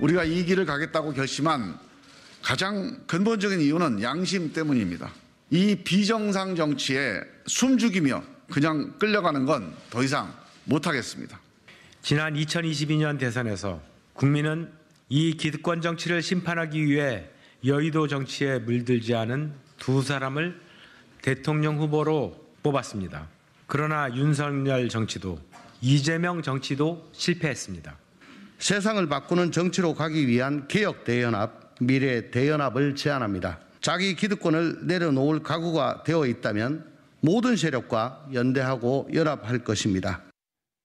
우리가 이 길을 가겠다고 결심한 가장 근본적인 이유는 양심 때문입니다. 이 비정상 정치에 숨죽이며 그냥 끌려가는 건 더 이상 못하겠습니다. 지난 2022년 대선에서 국민은 이 기득권 정치를 심판하기 위해 여의도 정치에 물들지 않은 두 사람을 대통령 후보로 뽑았습니다. 그러나 윤석열 정치도 이재명 정치도 실패했습니다. 세상을 바꾸는 정치로 가기 위한 개혁 대연합, 미래 대연합을 제안합니다. 자기 기득권을 내려놓을 각오가 되어 있다면 모든 세력과 연대하고 연합할 것입니다.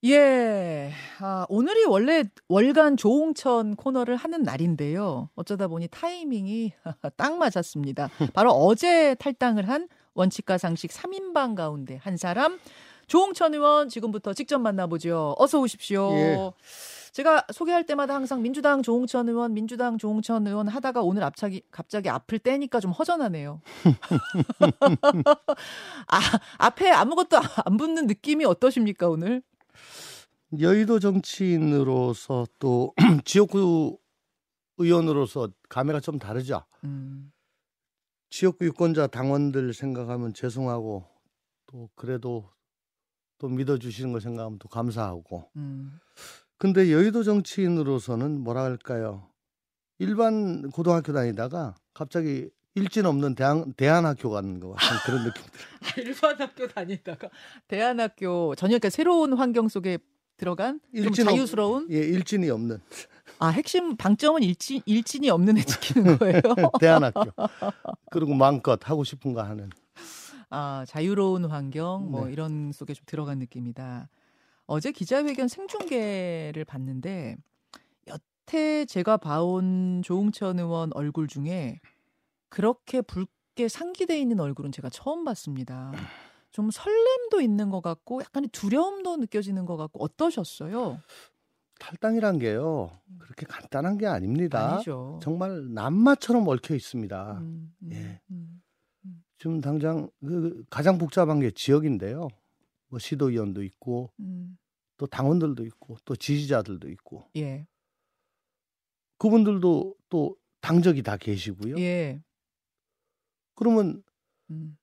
예. 아, 오늘이 원래 월간 조홍천 코너를 하는 날인데요. 어쩌다 보니 타이밍이 딱 맞았습니다. 바로 어제 탈당을 한 원칙과 상식 3인방 가운데 한 사람 조홍천 의원 지금부터 직접 만나보죠. 어서 오십시오. 예. 제가 소개할 때마다 항상 민주당 조홍천 의원, 민주당 조홍천 의원 하다가 오늘 앞차기, 갑자기 앞을 떼니까 좀 허전하네요. 아, 앞에 아무것도 안 붙는 느낌이 어떠십니까, 오늘? 여의도 정치인으로서 또 지역구 의원으로서 감회가 좀 다르죠. 음, 지역구 유권자 당원들 생각하면 죄송하고 또 그래도 또 믿어주시는 거 생각하면 또 감사하고 음. 근데 여의도 정치인으로서는 뭐라 할까요? 일반 고등학교 다니다가 갑자기 일진 없는 대한, 대한학교 가는 것 같은 그런 느낌. 일반 학교 다니다가 대안학교 전혀 새로운 환경 속에 들어간 좀 일진 없- 자유스러운 예, 일진이 없는 아 핵심 방점은 일진 일진이 없는 애 지키는 거예요. 대한학교. 그리고 마음껏 하고 싶은 거 하는. 아 자유로운 환경 뭐 네. 이런 속에 좀 들어간 느낌이다. 어제 기자회견 생중계를 봤는데 여태 제가 봐온 조홍천 의원 얼굴 중에 그렇게 붉게 상기돼 있는 얼굴은 제가 처음 봤습니다. 좀 설렘도 있는 것 같고 약간의 두려움도 느껴지는 것 같고 어떠셨어요? 탈당이란 게요. 그렇게 간단한 게 아닙니다. 아니죠. 정말 남마처럼 얽혀 있습니다. 음, 음, 예. 음. 지금 당장 그 가장 복잡한 게 지역인데요. 뭐 시도위원도 있고 음, 또 당원들도 있고 또 지지자들도 있고. 예, 그분들도 또 당적이 다 계시고요. 예, 그러면 음,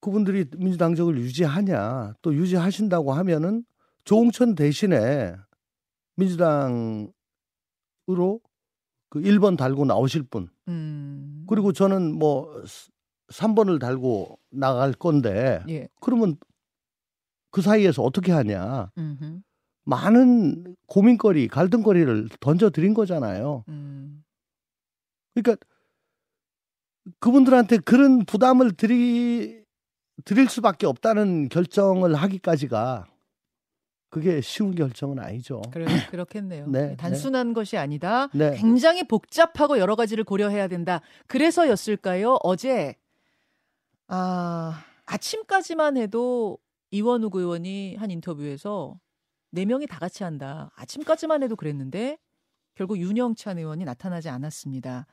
그분들이 민주당적을 유지하냐 또 유지하신다고 하면은 조홍천 대신에 민주당으로 그 1번 달고 나오실 분. 음. 그리고 저는 뭐 3번을 달고 나갈 건데 예, 그러면 그 사이에서 어떻게 하냐 음흠, 많은 고민거리 갈등거리를 던져 드린 거잖아요. 음, 그러니까 그분들한테 그런 부담을 드리 드릴 수밖에 없다는 결정을 하기까지가 그게 쉬운 결정은 아니죠. 그래, 그렇겠네요. 네, 단순한 것이 아니다. 네. 굉장히 복잡하고 여러 가지를 고려해야 된다. 그래서였을까요? 어제 아 아침까지만 해도 이원욱 의원이 한 인터뷰에서 네 명이 다 같이 한다. 아침까지만 해도 그랬는데 결국 윤영찬 의원이 나타나지 않았습니다.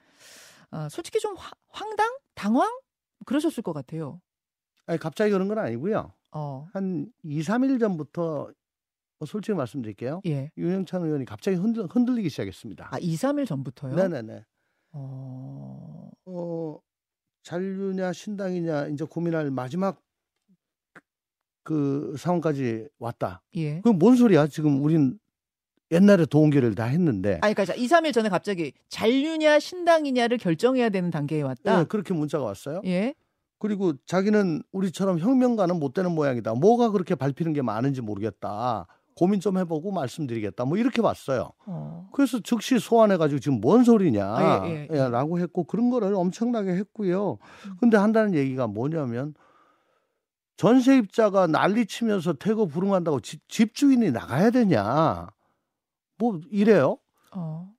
아, 솔직히 좀 화- 황당, 당황 그러셨을 것 같아요. 아니 갑자기 그런 건 아니고요. 어, 한 2, 3일 전부터 뭐 솔직히 말씀드릴게요. 예. 윤영찬 의원이 갑자기 흔들, 흔들리기 시작했습니다. 아, 2, 3일 전부터요? 네네네. 어, 어, 잔류냐 신당이냐 이제 고민할 마지막 그 상황까지 왔다. 예. 그럼 뭔 소리야? 지금 우린 옛날에 도움기를 다 했는데 아니, 그러니까 2, 3일 전에 갑자기 잔류냐 신당이냐를 결정해야 되는 단계에 왔다. 네, 그렇게 문자가 왔어요. 예. 그리고 자기는 우리처럼 혁명가는 못 되는 모양이다. 뭐가 그렇게 밟히는 게 많은지 모르겠다. 고민 좀 해보고 말씀드리겠다. 뭐 이렇게 왔어요. 어. 그래서 즉시 소환해가지고 지금 뭔 소리냐, 아, 예, 예, 예. 라고 했고 그런 거를 엄청나게 했고요. 근데 한다는 얘기가 뭐냐면 전세입자가 난리치면서 퇴거 불응한다고 집, 집주인이 나가야 되냐, 뭐 이래요. 어.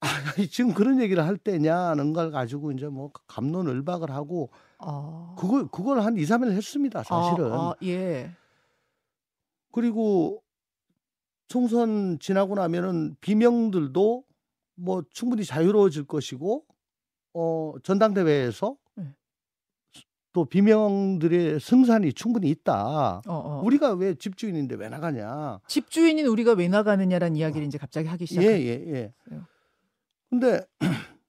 아니, 지금 그런 얘기를 할 때냐는 걸 가지고 이제 뭐 감론을박을 하고 어. 그걸 그걸 한 2, 3일 했습니다, 사실은. 아, 아, 예. 그리고 총선 지나고 나면은 비명들도 뭐 충분히 자유로워질 것이고 어 전당대회에서 네. 또 비명들의 승산이 충분히 있다. 어, 어. 우리가 왜 집주인인데 왜 나가냐? 집주인인 우리가 왜 나가느냐라는 이야기를 이제 갑자기 하기 예, 시작한. 예, 예. 그래요. 근데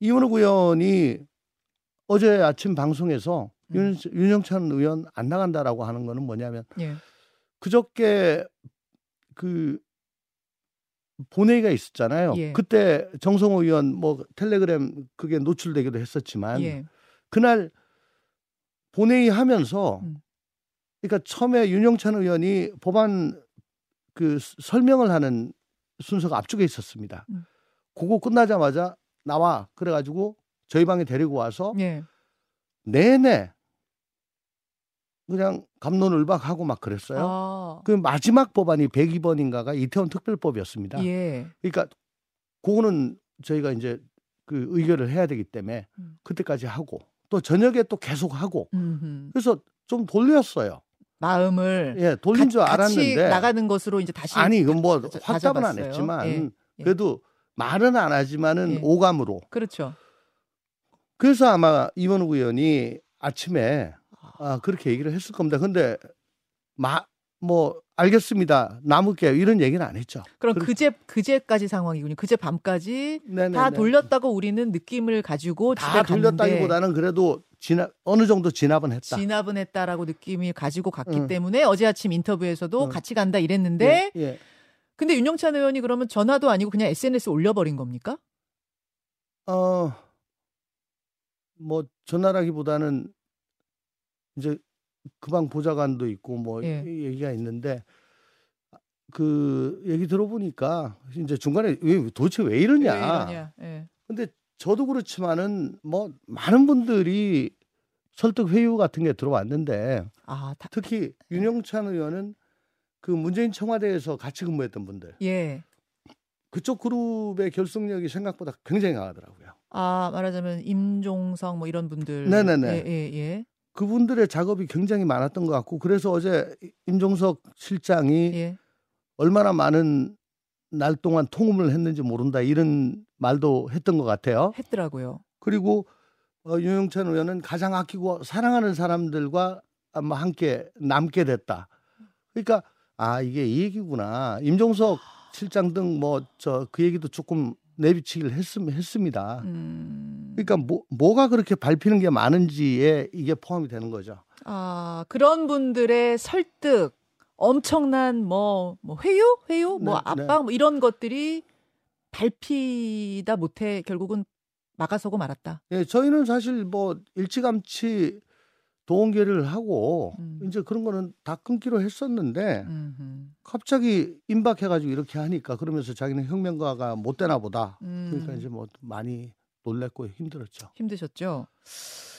이원욱 의원이 어제 아침 방송에서 음. 윤, 윤영찬 의원 안 나간다라고 하는 거는 뭐냐면 예. 그저께 그 본회의가 있었잖아요. 예. 그때 정성호 의원 뭐 텔레그램 그게 노출되기도 했었지만 예. 그날 본회의 하면서 음. 그러니까 처음에 윤영찬 의원이 법안 그 스- 설명을 하는 순서가 앞쪽에 있었습니다. 음. 그거 끝나자마자 나와 그래가지고 저희 방에 데리고 와서 예. 내내 그냥 감론을박하고 막 그랬어요. 아. 그 마지막 법안이 102번인가가 이태원 특별법이었습니다. 예. 그러니까 그거는 저희가 이제 그 의결을 해야 되기 때문에 음. 그때까지 하고 또 저녁에 또 계속 하고 음흠. 그래서 좀 돌렸어요. 마음을 예, 돌린 가- 줄 알았는데 나가는 것으로 이제 다시 아니 이건 뭐 다- 확답은 안. 했지만 예, 예. 그래도 말은 안 하지만은 예. 오감으로 그렇죠. 그래서 아마 이원욱 의원이 아침에 아, 그렇게 얘기를 했을 겁니다. 근데 마, 뭐 알겠습니다. 남을게요. 이런 얘기는 안 했죠. 그럼 그렇- 그제 그제까지 상황이군요. 그제 밤까지 네네네. 다 돌렸다고 우리는 느낌을 가지고 다 돌렸다기보다는 그래도 진압 어느 정도 진압은 했다. 진압은 했다라고 느낌을 가지고 갔기 응. 때문에 어제 아침 인터뷰에서도 응. 같이 간다 이랬는데 예, 예. 근데 윤영찬 의원이 그러면 전화도 아니고 그냥 SNS 에 올려버린 겁니까? 어, 뭐 전화라기보다는 이제 그방 보좌관도 있고 뭐 예. 이 얘기가 있는데 그 얘기 들어보니까 이제 중간에 왜 도대체 왜 이러냐. 왜 이러냐. 예. 근데 저도 그렇지만은 뭐 많은 분들이 설득 회유 같은 게 들어왔는데 아, 다, 특히 윤영찬 의원은 그 문재인 청와대에서 같이 근무했던 분들 예. 그쪽 그룹의 결속력이 생각보다 굉장히 강하더라고요. 아, 말하자면 임종성 뭐 이런 분들. 네네네. 예, 예, 예. 그분들의 작업이 굉장히 많았던 것 같고 그래서 어제 임종석 실장이 예. 얼마나 많은 날 동안 통음을 했는지 모른다 이런 말도 했던 것 같아요. 했더라고요. 그리고 어, 윤영찬 의원은 가장 아끼고 사랑하는 사람들과 아마 함께 남게 됐다. 그러니까 아 이게 이 얘기구나. 임종석 실장 등 뭐 저 그 얘기도 조금 내비치기를 했, 했습니다. 음. 그러니까 뭐, 뭐가 그렇게 밟히는 게 많은지에 이게 포함이 되는 거죠. 아, 그런 분들의 설득, 엄청난 뭐, 뭐 회유? 회유? 뭐 네, 압박? 뭐 이런 것들이 밟히다 못해 결국은 막아서고 말았다. 예, 저희는 사실 뭐 일찌감치 동원계를 하고 음. 이제 그런 거는 다 끊기로 했었는데 음흠. 갑자기 임박해가지고 이렇게 하니까 그러면서 자기는 혁명가가 못 되나 보다. 음. 그러니까 이제 뭐 많이 놀랬고 힘들었죠. 힘드셨죠.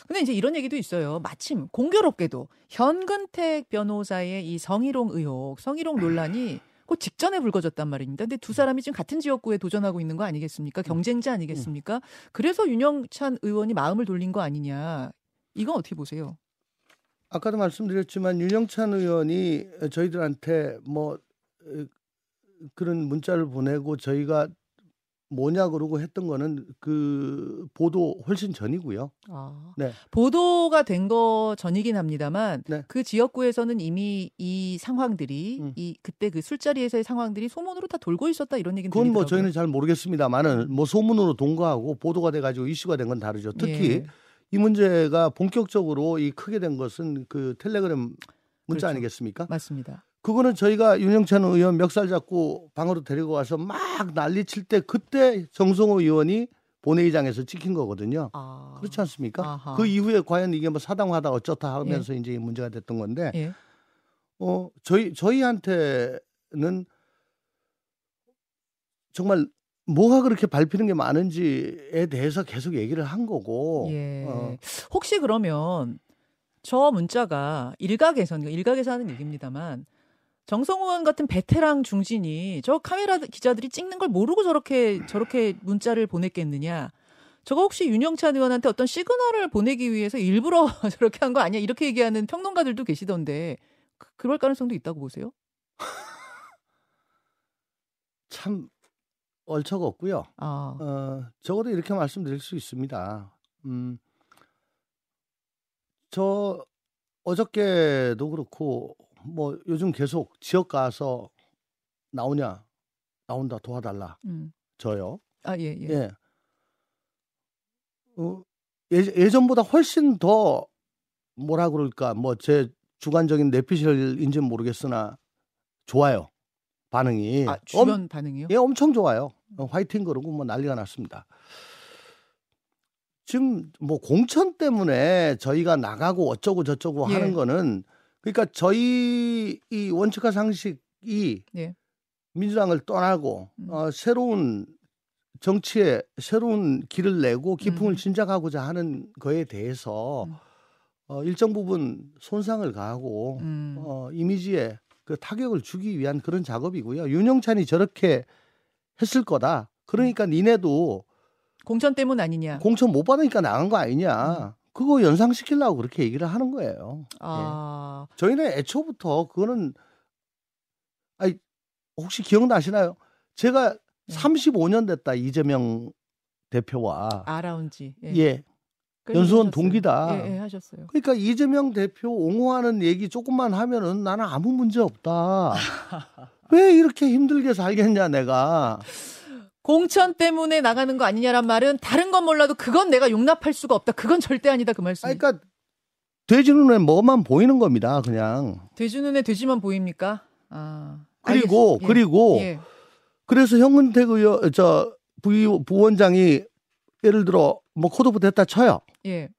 근데 이제 이런 얘기도 있어요. 마침 공교롭게도 현근택 변호사의 이 성희롱 의혹, 성희롱 논란이 그 직전에 불거졌단 말입니다. 근데 두 사람이 지금 같은 지역구에 도전하고 있는 거 아니겠습니까? 경쟁자 아니겠습니까? 그래서 윤영찬 의원이 마음을 돌린 거 아니냐. 이건 어떻게 보세요? 아까도 말씀드렸지만 윤영찬 의원이 저희들한테 뭐 에, 그런 문자를 보내고 저희가 뭐냐 그러고 했던 거는 그 보도 훨씬 전이고요. 아, 네. 보도가 된 거 전이긴 합니다만 네. 그 지역구에서는 이미 이 상황들이 음. 이 그때 그 술자리에서의 상황들이 소문으로 다 돌고 있었다 이런 얘기는 그건 뭐 들리더라고요. 저희는 잘 모르겠습니다만은 뭐 소문으로 동거하고 보도가 돼 가지고 이슈가 된 건 다르죠. 특히 예. 이 문제가 본격적으로 이 크게 된 것은 그 텔레그램 문자 그렇죠. 아니겠습니까? 맞습니다. 그거는 저희가 윤영찬 의원 멱살 잡고 방으로 데리고 와서 막 난리 칠 때 그때 정성호 의원이 본회의장에서 찍힌 거거든요. 아. 그렇지 않습니까? 아하. 그 이후에 과연 이게 뭐 사당하다 어쩌다 하면서 이제 이 문제가 됐던 건데 예. 어 저희 저희한테는 정말 뭐가 그렇게 밟히는 게 많은지에 대해서 계속 얘기를 한 거고 예. 어, 혹시 그러면 저 문자가 일각에서는 일각에서 하는 얘기입니다만 정성호 의원 같은 베테랑 중진이 저 카메라 기자들이 찍는 걸 모르고 저렇게 저렇게 문자를 보냈겠느냐? 저거 혹시 윤영찬 의원한테 어떤 시그널을 보내기 위해서 일부러 저렇게 한 거 아니야? 이렇게 얘기하는 평론가들도 계시던데 그, 그럴 가능성도 있다고 보세요? 참 얼처가 없고요. 아, 어, 적어도 이렇게 말씀드릴 수 있습니다. 음, 저 어저께도 그렇고 뭐 요즘 계속 지역 가서 나오냐 나온다 도와달라 음. 저요. 아, 예, 예. 예. 어, 예, 예전보다 훨씬 더 뭐라 그럴까 뭐 제 주관적인 내피셜인지는 모르겠으나 좋아요 반응이 아, 엄- 주변 반응이요? 예, 엄청 좋아요. 어, 화이팅 그러고 뭐 난리가 났습니다. 지금 뭐 공천 때문에 저희가 나가고 어쩌고 저쩌고 예. 하는 거는 그러니까 저희 이 원칙과 상식이 예. 민주당을 떠나고 음. 어, 새로운 정치에 새로운 길을 내고 기풍을 음. 진작하고자 하는 거에 대해서 음. 어, 일정 부분 손상을 가하고 음. 어, 이미지에 그 타격을 주기 위한 그런 작업이고요. 윤영찬이 저렇게 했을 거다. 그러니까 음. 니네도 공천 때문 아니냐? 공천 못 받으니까 나간 거 음. 아니냐. 그거 연상시키려고 그렇게 얘기를 하는 거예요. 아, 저희는 애초부터 그거는 아니 혹시 기억나시나요? 제가 네. 35년 됐다 이재명 대표와 아라운지. 예. 예. 연수원 하셨어요. 동기다. 예, 예, 하셨어요. 그러니까 이재명 대표 옹호하는 얘기 조금만 하면은 나는 아무 문제 없다. 왜 이렇게 힘들게 살겠냐 내가. 공천 때문에 나가는 거 아니냐란 말은 다른 건 몰라도 그건 내가 용납할 수가 없다. 그건 절대 아니다 그 말씀. 그러니까 돼지 눈에 뭐만 보이는 겁니다. 그냥. 돼지 눈에 돼지만 보입니까? 아. 그리고 알겠- 예. 그리고 예. 그래서 현근택 의원 저 부, 부원장이 예를 들어 뭐 코드부 됐다 쳐요. 예.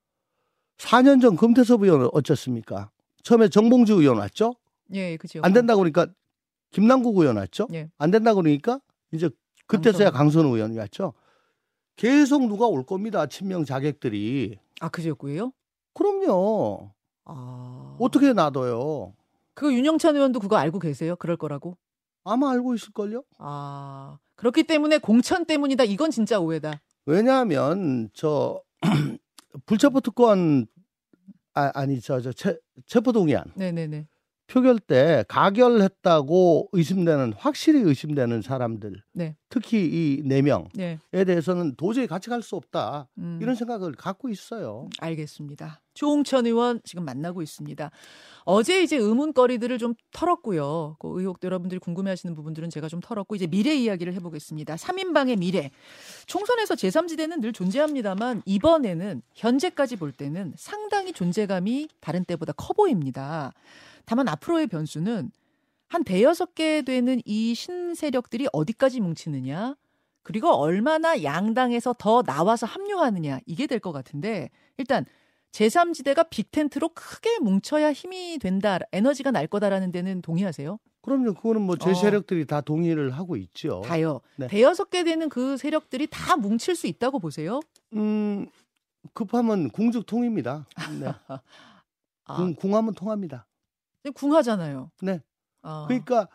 4년 전 금태섭 의원은 어쩌습니까? 처음에 정봉주 의원 왔죠? 예, 그죠. 안 된다고 그러니까 김남국 의원 왔죠? 예. 안 된다고 그러니까 이제 그때서야 강선우 의원이 왔죠? 계속 누가 올 겁니다. 친명 자객들이. 아, 그 지역구예요? 그럼요. 아. 어떻게 놔둬요? 그거 윤영찬 의원도 그거 알고 계세요? 그럴 거라고? 아마 알고 있을걸요? 아. 그렇기 때문에 공천 때문이다. 이건 진짜 오해다. 왜냐하면 저 불체포 특권 아, 아니 저저 체포동의안 네, 네, 네. 표결 때 가결했다고 의심되는 확실히 의심되는 사람들 네. 특히 이 네 명에 네. 대해서는 도저히 같이 갈 수 없다 음. 이런 생각을 갖고 있어요. 알겠습니다. 조홍천 의원 지금 만나고 있습니다. 어제 이제 의문거리들을 좀 털었고요. 그 의혹 여러분들이 궁금해하시는 부분들은 제가 좀 털었고 이제 미래 이야기를 해보겠습니다. 3인방의 미래. 총선에서 제3지대는 늘 존재합니다만 이번에는 현재까지 볼 때는 상당히 존재감이 다른 때보다 커 보입니다. 다만 앞으로의 변수는 한 대여섯 개 되는 이 신세력들이 어디까지 뭉치느냐 그리고 얼마나 양당에서 더 나와서 합류하느냐 이게 될 것 같은데 일단 제3지대가 빅텐트로 크게 뭉쳐야 힘이 된다 에너지가 날 거다라는 데는 동의하세요? 그럼요. 그거는 뭐제 어. 세력들이 다 동의를 하고 있죠. 다요. 네. 대여섯 개 되는 그 세력들이 다 뭉칠 수 있다고 보세요? 음 급하면 궁죽통입니다. 네. 아, 궁, 궁하면 통합니다. 궁하잖아요. 네. 아, 그러니까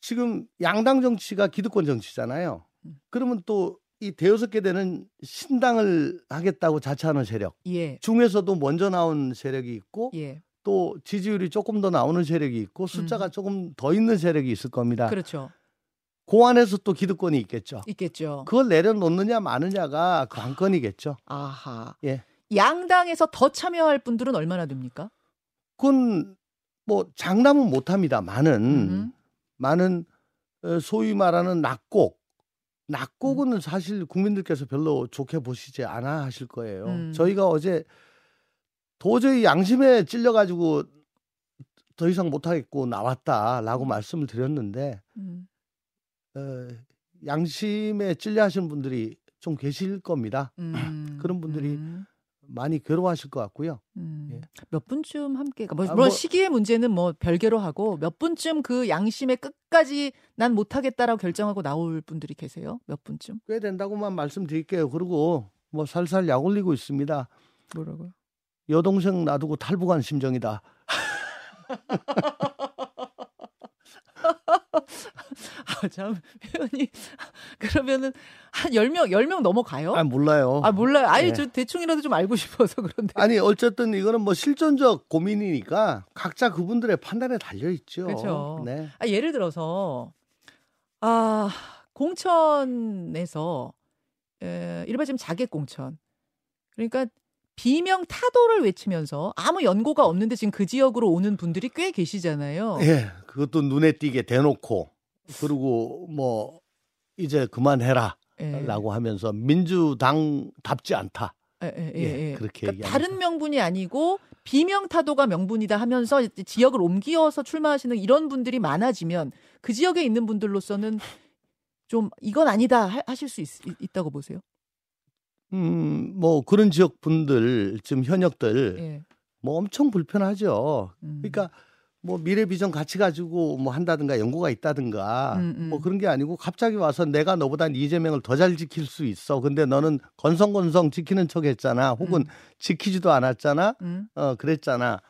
지금 양당 정치가 기득권 정치잖아요. 음. 그러면 또 이 대여섯 개 되는 신당을 하겠다고 자처하는 세력 예, 중에서도 먼저 나온 세력이 있고 예, 또 지지율이 조금 더 나오는 세력이 있고 숫자가 조금 더 있는 세력이 있을 겁니다. 음. 그렇죠. 그 안에서 또 기득권이 있겠죠. 있겠죠. 그걸 내려놓느냐 마느냐가 관건이겠죠. 아하. 예. 양당에서 더 참여할 분들은 얼마나 됩니까? 그건 뭐 장담은 못합니다. 많은 음. 많은 어, 소위 말하는 낙곡 낙곡은 사실 국민들께서 별로 좋게 보시지 않아 하실 거예요. 음. 저희가 어제 도저히 양심에 찔려가지고 더 이상 못하겠고 나왔다라고 말씀을 드렸는데 음. 어, 양심에 찔려 하시는 분들이 좀 계실 겁니다. 음. 그런 분들이 음. 많이 괴로워하실 것 같고요. 음. 예. 몇 분쯤 함께 뭐, 아, 물론 뭐- 시기의 문제는 뭐 별개로 하고 몇 분쯤 그 양심의 끝까지 난 못하겠다라고 결정하고 나올 분들이 계세요? 몇 분쯤? 꽤 된다고만 말씀드릴게요. 그리고 뭐 살살 약 올리고 있습니다. 뭐라고요? 여동생 놔두고 탈북한 심정이다. 아, 참, 표현이. 그러면은 한 10명, 10명 넘어가요? 아 몰라요. 아, 몰라요. 아예 예. 저 대충이라도 좀 알고 싶어서 그런데. 아니 어쨌든 이거는 뭐 실존적 고민이니까 각자 그분들의 판단에 달려 있죠. 그렇죠. 네. 아, 예를 들어서, 아, 공천에서, 에, 지금 자객 공천. 그러니까 비명 타도를 외치면서 아무 연고가 없는데 지금 그 지역으로 오는 분들이 꽤 계시잖아요. 예, 그것도 눈에 띄게 대놓고 그리고 뭐 이제 그만해라. 않다라고 하면서 민주당답지 않다. 예, 예, 예, 예, 예. 그렇게 그러니까. 다른 명분이 아니고 비명 타도가 명분이다 하면서 지역을 옮기어서 출마하시는 이런 분들이 많아지면 그 지역에 있는 분들로서는 좀 이건 아니다 하- 하실 수 있, 다고 보세요. 음, 뭐 그런 지역 분들 지금 현역들 예. 뭐 엄청 불편하죠. 음. 그러니까 뭐 미래 비전 같이 가지고 뭐 한다든가 연구가 있다든가 음, 음. 뭐 그런 게 아니고 갑자기 와서 내가 너보다 이재명을 더 잘 지킬 수 있어. 근데 너는 건성건성 지키는 척 했잖아. 혹은 음. 지키지도 않았잖아. 음. 어, 그랬잖아.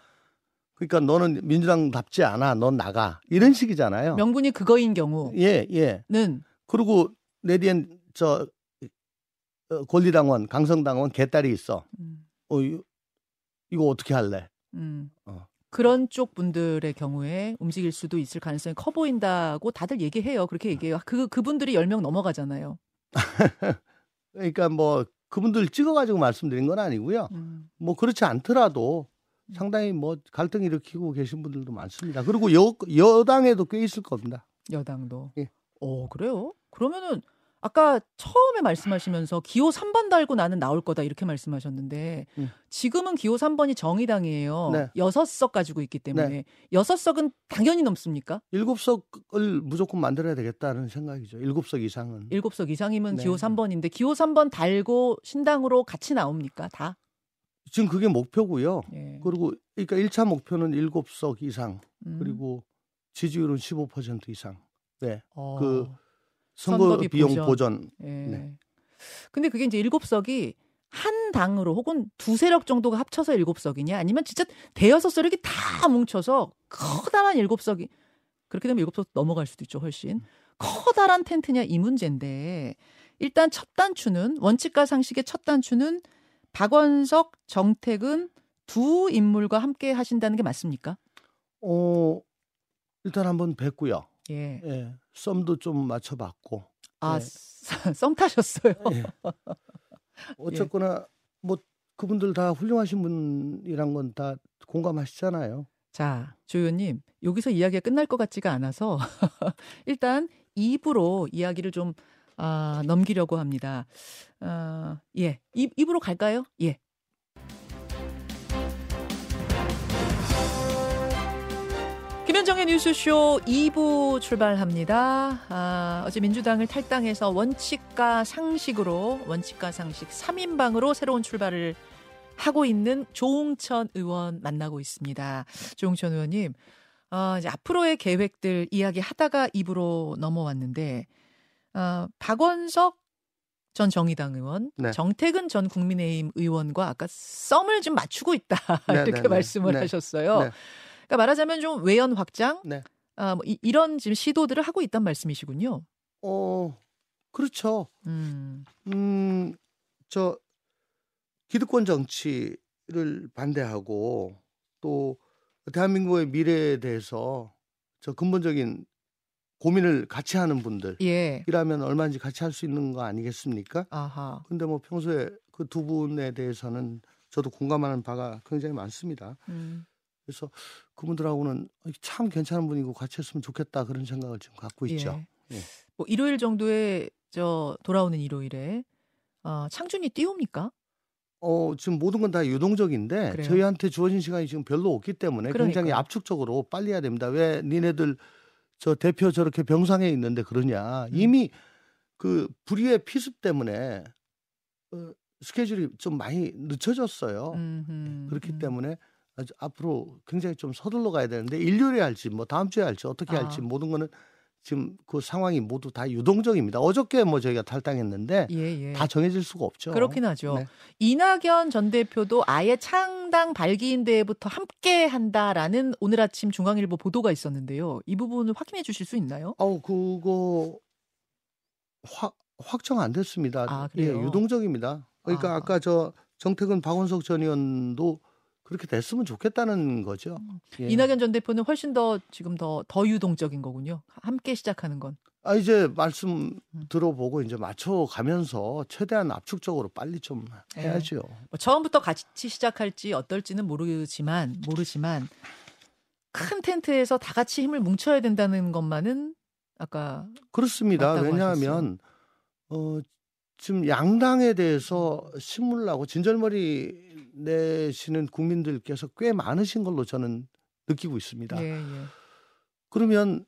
그러니까 너는 민주당답지 않아. 넌 나가. 이런 식이잖아요. 명분이 그거인 경우는 예, 예. 그리고 내 뒤엔 저 어, 권리당원, 강성당원 개딸이 있어. 음, 어, 이- 이거 어떻게 할래? 음. 어. 그런 쪽 분들의 경우에 움직일 수도 있을 가능성이 커 보인다고 다들 얘기해요. 그렇게 얘기해요. 그 그분들이 10명 넘어가잖아요. 그러니까 뭐 그분들 찍어 가지고 말씀드린 건 아니고요. 음. 뭐 그렇지 않더라도 상당히 뭐 갈등 일으키고 계신 분들도 많습니다. 그리고 여, 여당에도 꽤 있을 겁니다. 여당도. 예. 어, 그래요? 그러면은 아까 처음에 말씀하시면서 기호 3번 달고 나는 나올 거다 이렇게 말씀하셨는데 음. 지금은 기호 3번이 정의당이에요. 네. 여섯 석 가지고 있기 때문에 여섯 석은 당연히 넘습니까? 일곱 석을 무조건 만들어야 되겠다는 생각이죠. 일곱 석 이상은. 일곱 석 이상이면 네. 기호 3번인데 기호 3번 달고 신당으로 같이 나옵니까? 다? 지금 그게 목표고요. 예. 그리고 그러니까 1차 목표는 일곱 석 이상 음. 그리고 지지율은 15% 이상. 네. 어, 그 선거 비용 보전. 보전. 예. 네. 근데 그게 이제 일곱 석이 한 당으로 혹은 두 세력 정도가 합쳐서 일곱 석이냐 아니면 진짜 대여섯 세력이 다 뭉쳐서 커다란 일곱 석이 그렇게 되면 일곱 석 넘어갈 수도 있죠 훨씬 커다란 텐트냐 이 문제인데 일단 첫 단추는 원칙과 상식의 첫 단추는 박원석 정택은 두 인물과 함께 하신다는 게 맞습니까? 어 일단 한번 뵀고요. 예. 예. 썸도 좀 맞춰봤고. 아, 네. 썸 타셨어요. 예. 어쨌거나 뭐 그분들 다 훌륭하신 분이란 건 다 공감하시잖아요. 자, 조 의원님, 여기서 이야기가 끝날 것 같지가 않아서 일단 2부로 이야기를 좀 아, 넘기려고 합니다. 아, 예, 2, 2부로 갈까요? 예. 김현정의 뉴스쇼 2부 출발합니다. 아, 어제 민주당을 탈당해서 원칙과 상식으로 원칙과 상식 3인방으로 새로운 출발을 하고 있는 조홍천 의원 만나고 있습니다. 조홍천 의원님, 어, 이제 앞으로의 계획들 이야기하다가 입으로 넘어왔는데, 어, 박원석 전 정의당 의원, 네. 정태근 전 국민의힘 의원과 아까 썸을 좀 맞추고 있다 네, 이렇게 네, 네. 말씀을 네. 하셨어요. 네. 그러니까 말하자면 좀 외연 확장, 네. 아, 뭐 이, 이런 지금 시도들을 하고 있단 말씀이시군요. 어 그렇죠. 음, 음, 저 기득권 정치를 반대하고 또 대한민국의 미래에 대해서 저 근본적인 고민을 같이 하는 분들 예, 이라면 얼마든지 같이 할 수 있는 거 아니겠습니까? 아하, 근데 뭐 평소에 그 두 분에 대해서는 저도 공감하는 바가 굉장히 많습니다. 음, 그래서 그분들하고는 참 괜찮은 분이고 같이 했으면 좋겠다 그런 생각을 지금 갖고 있죠. 예. 예. 뭐 일요일 정도에 저 돌아오는 일요일에 어, 창준이 띄웁니까? 어, 지금 모든 건 다 유동적인데 그래요? 저희한테 주어진 시간이 지금 별로 없기 때문에 굉장히 그러니까요. 압축적으로 빨리 해야 됩니다. 왜 니네들 저 대표 저렇게 병상에 있는데 그러냐. 음. 이미 그 불의의 피습 때문에 어, 스케줄이 좀 많이 늦춰졌어요. 음흠, 그렇기 음. 때문에 아주 앞으로 굉장히 좀 서둘러 가야 되는데 일요일에 할지 뭐 다음 주에 할지 어떻게 아. 할지 모든 거는 지금 그 상황이 모두 다 유동적입니다. 어저께 뭐 저희가 탈당했는데 예, 예. 다 정해질 수가 없죠. 그렇긴 하죠. 네. 이낙연 전 대표도 아예 창당 발기인 대회부터 함께 한다라는 오늘 아침 중앙일보 보도가 있었는데요. 이 부분을 확인해 주실 수 있나요? 아우 그거 확 확정 안 됐습니다. 아, 예, 그래요? 유동적입니다. 그러니까 아. 아. 까 저 정태근 박원석 전 의원도 그렇게 됐으면 좋겠다는 거죠. 예. 음. 이낙연 전 대표는 훨씬 더 지금 더더 유동적인 거군요. 함께 시작하는 건. 아 이제 말씀 음. 들어보고 이제 맞춰 가면서 최대한 압축적으로 빨리 좀 네. 해야죠. 뭐 처음부터 같이 시작할지 어떨지는 모르지만 모르지만 큰 텐트에서 다 같이 힘을 뭉쳐야 된다는 것만은 아까 그렇습니다. 왜냐하면 어 지금 양당에 대해서 신문하고 진절머리 내시는 국민들께서 꽤 많으신 걸로 저는 느끼고 있습니다. 예, 예. 그러면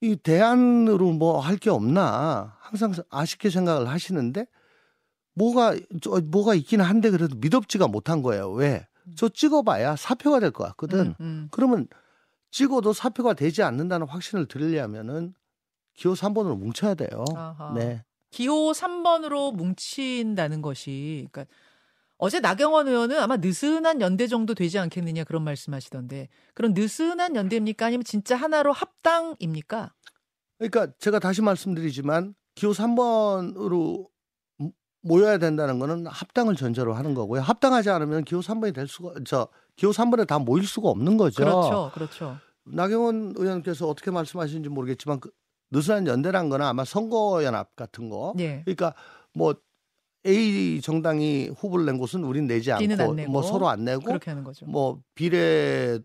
이 대안으로 뭐 할 게 없나 항상 아쉽게 생각을 하시는데 뭐가 저 뭐가 있기는 한데 그래도 믿업지가 못한 거예요. 왜? 저 찍어봐야 사표가 될 것 같거든. 음, 음. 그러면 찍어도 사표가 되지 않는다는 확신을 들으려면은 기호 3번으로 뭉쳐야 돼요. 아하. 네. 기호 3번으로 뭉친다는 것이 그러니까 어제 나경원 의원은 아마 느슨한 연대 정도 되지 않겠느냐 그런 말씀하시던데 그런 느슨한 연대입니까 아니면 진짜 하나로 합당입니까? 그러니까 제가 다시 말씀드리지만 기호 3번으로 모여야 된다는 거는 합당을 전제로 하는 거고요. 합당하지 않으면 기호 3번이 될 수가 저 기호 3번에 다 모일 수가 없는 거죠. 그렇죠, 그렇죠. 나경원 의원께서 어떻게 말씀하시는지 모르겠지만 그 느슨한 연대란 거는 아마 선거연합 같은 거. 예. 그러니까 뭐 A 정당이 후보를 낸 곳은 우린 내지 않고 내고. 뭐 서로 안 내고 그렇게 하는 거죠. 뭐 비례도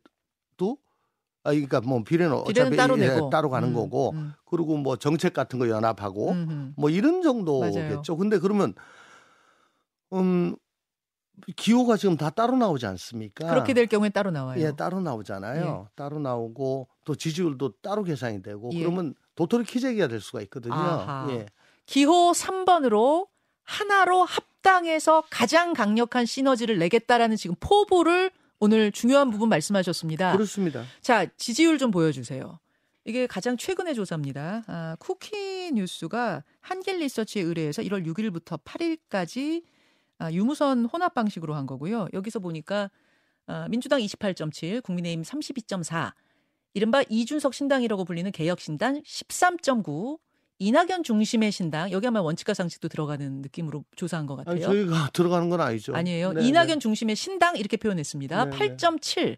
아 그러니까 뭐 비례는 비례는 어차피 따로 예, 내고 따로 가는 음, 거고 음, 그리고 뭐 정책 같은 거 연합하고 음, 음. 뭐 이런 정도겠죠. 근데 그러면 음 기호가 지금 다 따로 나오지 않습니까? 그렇게 될 경우에 따로 나와요. 예, 따로 나오잖아요. 따로 나오고 또 지지율도 따로 계산이 되고 예. 그러면 도토리 키재기가 될 수가 있거든요. 아하. 예. 기호 3번으로 하나로 합당해서 가장 강력한 시너지를 내겠다라는 지금 포부를 오늘 중요한 부분 말씀하셨습니다. 그렇습니다. 자, 지지율 좀 보여주세요. 이게 가장 최근의 조사입니다. 아, 쿠키 뉴스가 한길 리서치에 의뢰해서 1월 6일부터 8일까지 아, 유무선 혼합 방식으로 한 거고요. 여기서 보니까 아, 민주당 28.7, 국민의힘 32.4, 이른바 이준석 신당이라고 불리는 개혁신당 13.9, 이낙연 중심의 신당 여기 아마 원칙과 상식도 들어가는 느낌으로 조사한 것 같아요. 아니, 저희가 들어가는 건 아니죠. 아니에요. 네, 이낙연 중심의 신당 이렇게 표현했습니다. 네, 네. 8.7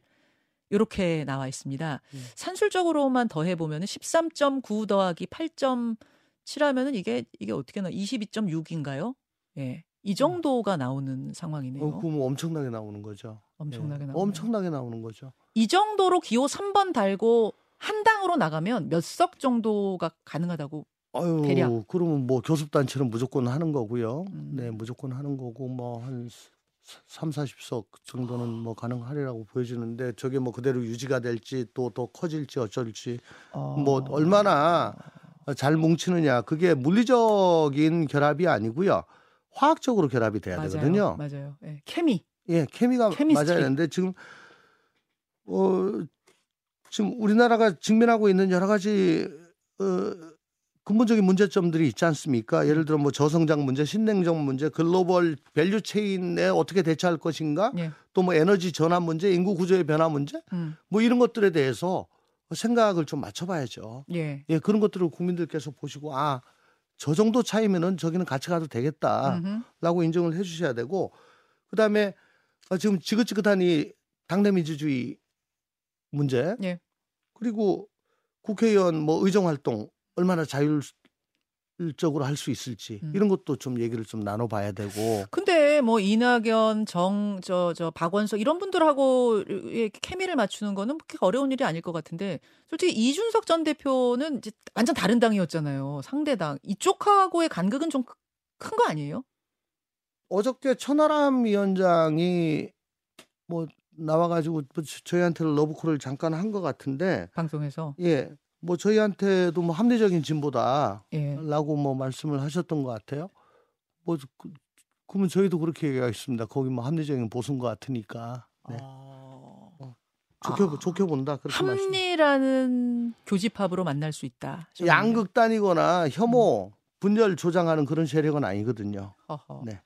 이렇게 나와 있습니다. 음. 산술적으로만 더해 보면은 13.9 더하기 8.7 하면은 이게 이게 어떻게 나 22.6인가요? 예. 이 정도가 나오는 상황이네요. 어, 그럼 엄청나게 나오는 거죠. 엄청나게 예. 나오네요. 엄청나게 나오는 거죠. 이 정도로 기호 3번 달고 한 당으로 나가면 몇 석 정도가 가능하다고 아유, 대략. 그러면 뭐 교섭단체는 무조건 하는 거고요. 음. 네, 무조건 하는 거고 뭐 한 3, 40석 정도는 뭐 가능하리라고 보여지는데 저게 뭐 그대로 유지가 될지 또 더 커질지 어쩔지 어... 뭐 얼마나 잘 뭉치느냐 그게 물리적인 결합이 아니고요. 화학적으로 결합이 돼야 맞아요. 되거든요. 맞아요. 예. 케미. 예, 케미가 chemistry. 맞아야 되는데 지금 어 지금 우리나라가 직면하고 있는 여러 가지 어 근본적인 문제점들이 있지 않습니까? 예를 들어 뭐 저성장 문제, 신냉전 문제, global value chain에 어떻게 대처할 것인가? 예. 또뭐 에너지 전환 문제, 인구 구조의 변화 문제, 음. 뭐 이런 것들에 대해서 생각을 좀 맞춰봐야죠. 예. 예, 그런 것들을 국민들께서 보시고 아, 저 정도 차이면은 저기는 같이 가도 되겠다. 음흠. 라고 인정을 해 주셔야 되고 그 다음에 어, 지금 지긋지긋한 이 당내 민주주의 문제 예. 그리고 국회의원 뭐 의정 활동 얼마나 자율적으로 할 수 있을지 음. 이런 것도 좀 얘기를 좀 나눠 봐야 되고 근데 뭐 이낙연, 정, 저, 저 박원석 이런 분들하고 의 케미를 맞추는 거는 그렇게 어려운 일이 아닐 것 같은데 솔직히 이준석 전 대표는 이제 완전 다른 당이었잖아요. 상대당. 이쪽하고의 간극은 좀 큰 거 아니에요? 어저께 천하람 위원장이 뭐 나와가지고 뭐 저- 저희한테 러브콜을 잠깐 한 것 같은데 방송에서. 예 뭐 저희한테도 뭐 합리적인 진보다 예. 라고 뭐 말씀을 하셨던 것 같아요. 뭐 그, 그러면 저희도 그렇게 얘기하겠습니다. 거기 뭐 합리적인 보수인 것 같으니까 네. 어... 좋게 아. 좋게 본다 그렇게 말씀. 합리라는 교집합으로 만날 수 있다. 양극단이거나 혐오 분열 조장하는 그런 세력은 아니거든요. 허허. 네.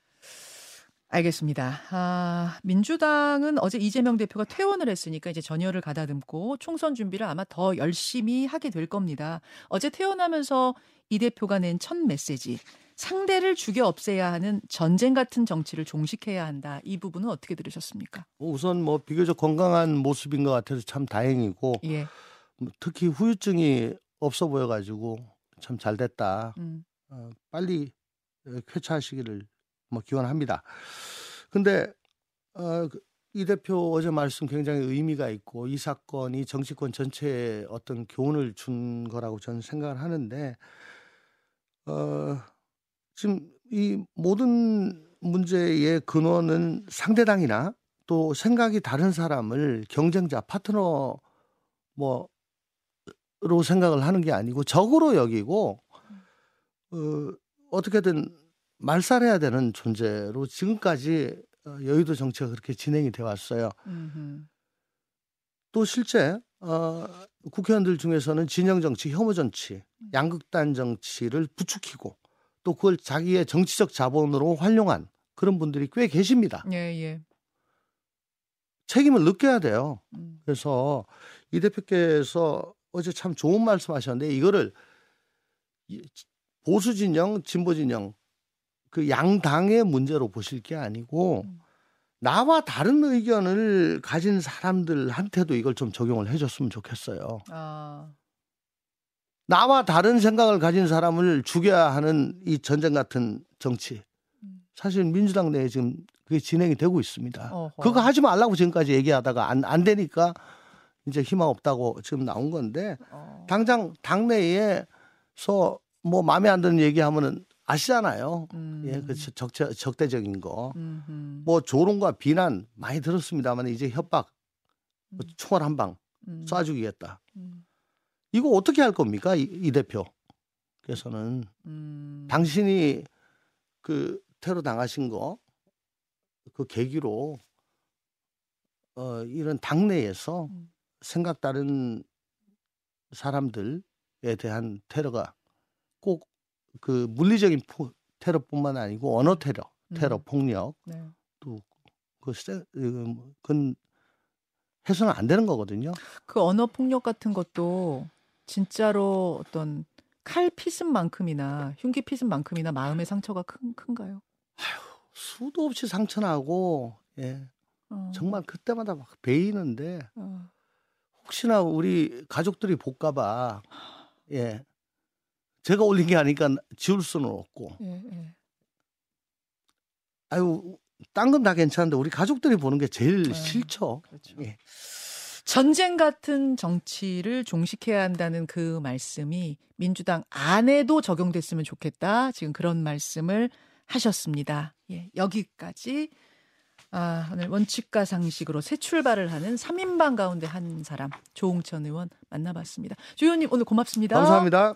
알겠습니다. 아, 민주당은 어제 이재명 대표가 퇴원을 했으니까 이제 전열을 가다듬고 총선 준비를 아마 더 열심히 하게 될 겁니다. 어제 퇴원하면서 이 대표가 낸 첫 메시지. 상대를 죽여 없애야 하는 전쟁 같은 정치를 종식해야 한다. 이 부분은 어떻게 들으셨습니까? 우선 뭐 비교적 건강한 모습인 것 같아서 참 다행이고 예. 뭐 특히 후유증이 없어 보여가지고 참 잘 됐다. 음. 어, 빨리 어, 쾌차하시기를 뭐 기원합니다. 근데 어, 그이 대표 어제 말씀 굉장히 의미가 있고 이 사건이 정치권 전체에 어떤 교훈을 준 거라고 저는 생각을 하는데 어, 지금 이 모든 문제의 근원은 상대당이나 또 생각이 다른 사람을 경쟁자 파트너 뭐로 생각을 하는 게 아니고 적으로 여기고 어, 어떻게든 말살해야 되는 존재로 지금까지 어, 여의도 정치가 그렇게 진행이 돼 왔어요. 음흠. 또 실제 어, 국회의원들 중에서는 진영 정치, 혐오 정치, 양극단 정치를 부추기고 또 그걸 자기의 정치적 자본으로 활용한 그런 분들이 꽤 계십니다. 예, 예. 책임을 느껴야 돼요. 음. 그래서 이 대표께서 어제 참 좋은 말씀 하셨는데 이거를 이 보수 진영, 진보 진영 그 양당의 문제로 보실 게 아니고 음. 나와 다른 의견을 가진 사람들한테도 이걸 좀 적용을 해줬으면 좋겠어요. 아, 나와 다른 생각을 가진 사람을 죽여야 하는 이 전쟁 같은 정치. 음. 사실 민주당 내에 지금 그게 진행이 되고 있습니다. 어허. 그거 하지 말라고 지금까지 얘기하다가 안, 안 되니까 이제 희망 없다고 지금 나온 건데 어. 당장 당내에서 뭐 마음에 안 드는 얘기하면은 아시잖아요. 음. 예, 그 적, 적대적인 거. 음흠. 뭐 조롱과 비난 많이 들었습니다만 이제 협박, 뭐 음. 총알 한방 음. 쏴 죽이겠다. 음. 이거 어떻게 할 겁니까? 이, 이 대표께서는 음. 당신이 그 테러 당하신 거 그 계기로 어 이런 당내에서 음. 생각 다른 사람들에 대한 테러가 꼭 그 물리적인 포, 테러뿐만 아니고 언어 테러, 테러 음. 폭력 네. 그 세- 음, 그건 해서는 안 되는 거거든요. 그 언어 폭력 같은 것도 진짜로 어떤 칼 피슴만큼이나 흉기 피슴만큼이나 마음의 상처가 큰 큰가요? 수도 없이 상처나고 예, 어. 정말 그때마다 막 베이는데 어. 혹시나 우리 가족들이 볼까봐 예 제가 올린 게 아니니까 지울 수는 없고 예, 예. 아유 딴 건 다 괜찮은데 우리 가족들이 보는 게 제일 네. 싫죠. 그렇죠. 예. 전쟁 같은 정치를 종식해야 한다는 그 말씀이 민주당 안에도 적용됐으면 좋겠다. 지금 그런 말씀을 하셨습니다. 예, 여기까지 아, 오늘 원칙과 상식으로 새 출발을 하는 3인방 가운데 한 사람 조홍천 의원 만나봤습니다. 조 의원님 오늘 고맙습니다. 감사합니다.